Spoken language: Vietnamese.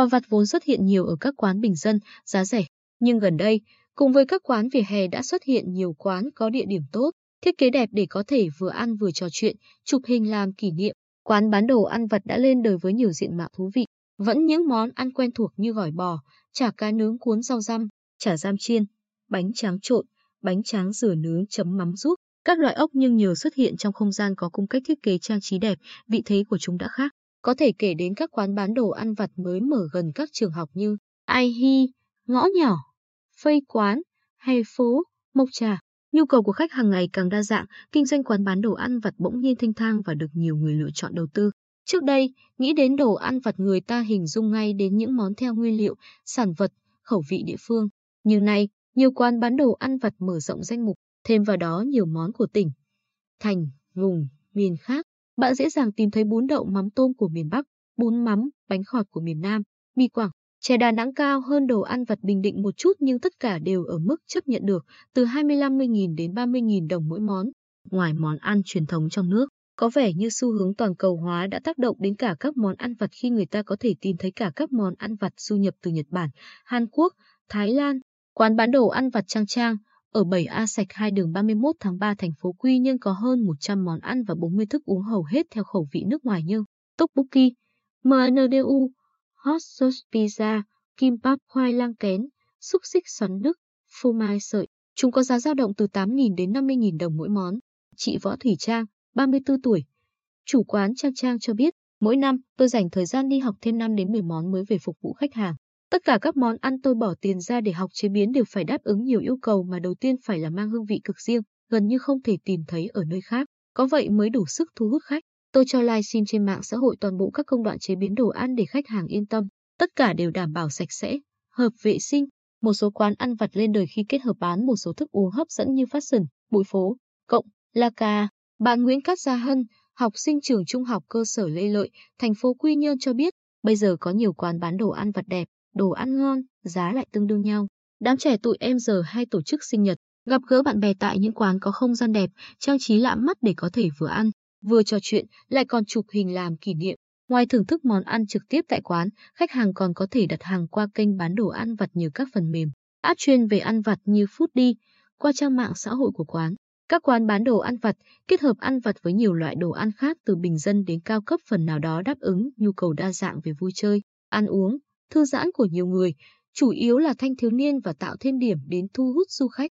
Quà vặt vốn xuất hiện nhiều ở các quán bình dân, giá rẻ, nhưng gần đây, cùng với các quán vỉa hè đã xuất hiện nhiều quán có địa điểm tốt, thiết kế đẹp để có thể vừa ăn vừa trò chuyện, chụp hình làm kỷ niệm. Quán bán đồ ăn vặt đã lên đời với nhiều diện mạo thú vị, vẫn những món ăn quen thuộc như gỏi bò, chả cá nướng cuốn rau răm, chả giam chiên, bánh tráng trộn, bánh tráng rửa nướng chấm mắm ruốc. Các loại ốc nhưng nhiều xuất hiện trong không gian có cung cách thiết kế trang trí đẹp, vị thế của chúng đã khác. Có thể kể đến các quán bán đồ ăn vặt mới mở gần các trường học như Ai Hi, Ngõ Nhỏ, Phây Quán, hay phố, Mộc Trà. Nhu cầu của khách hàng ngày càng đa dạng, kinh doanh quán bán đồ ăn vặt bỗng nhiên thanh thang và được nhiều người lựa chọn đầu tư. Trước đây, nghĩ đến đồ ăn vặt người ta hình dung ngay đến những món theo nguyên liệu, sản vật, khẩu vị địa phương. Như nay, nhiều quán bán đồ ăn vặt mở rộng danh mục, thêm vào đó nhiều món của tỉnh, thành, vùng, miền khác. Bạn dễ dàng tìm thấy bún đậu mắm tôm của miền Bắc, bún mắm, bánh khọt của miền Nam, mì Quảng, chè Đà Nẵng cao hơn đồ ăn vặt Bình Định một chút nhưng tất cả đều ở mức chấp nhận được, từ 25.000 đến 30.000 đồng mỗi món. Ngoài món ăn truyền thống trong nước, có vẻ như xu hướng toàn cầu hóa đã tác động đến cả các món ăn vặt khi người ta có thể tìm thấy cả các món ăn vặt du nhập từ Nhật Bản, Hàn Quốc, Thái Lan. Quán bán đồ ăn vặt trang trang, ở 7A sạch 2 đường 31 tháng 3 thành phố Quy Nhơn có hơn 100 món ăn và 40 thức uống hầu hết theo khẩu vị nước ngoài như tteokbokki, MNDU, hot sauce pizza, kimbap khoai lang kén, xúc xích xoắn đức, phô mai sợi. Chúng có giá dao động từ 8.000 đến 50.000 đồng mỗi món. Chị Võ Thủy Trang, 34 tuổi, chủ quán Trang Trang cho biết, mỗi năm tôi dành thời gian đi học thêm 5 đến 10 món mới về phục vụ khách hàng. Tất cả các món ăn tôi bỏ tiền ra để học chế biến đều phải đáp ứng nhiều yêu cầu mà đầu tiên phải là mang hương vị cực riêng, gần như không thể tìm thấy ở nơi khác. Có vậy mới đủ sức thu hút khách. Tôi cho livestream trên mạng xã hội toàn bộ các công đoạn chế biến đồ ăn để khách hàng yên tâm. Tất cả đều đảm bảo sạch sẽ, hợp vệ sinh. Một số quán ăn vặt lên đời khi kết hợp bán một số thức uống hấp dẫn như Fashion, Bụi Phố, Cộng, La Ca. Bạn Nguyễn Cát Gia Hân, học sinh trường trung học cơ sở Lê Lợi, thành phố Quy Nhơn cho biết, bây giờ có nhiều quán bán đồ ăn vặt đẹp, đồ ăn ngon, giá lại tương đương nhau. Đám trẻ tụi em giờ hay tổ chức sinh nhật, gặp gỡ bạn bè tại những quán có không gian đẹp, trang trí lạ mắt để có thể vừa ăn, vừa trò chuyện, lại còn chụp hình làm kỷ niệm. Ngoài thưởng thức món ăn trực tiếp tại quán, khách hàng còn có thể đặt hàng qua kênh bán đồ ăn vặt như các phần mềm, app chuyên về ăn vặt như Foodie, qua trang mạng xã hội của quán. Các quán bán đồ ăn vặt kết hợp ăn vặt với nhiều loại đồ ăn khác từ bình dân đến cao cấp phần nào đó đáp ứng nhu cầu đa dạng về vui chơi, ăn uống, thư giãn của nhiều người, chủ yếu là thanh thiếu niên và tạo thêm điểm đến thu hút du khách.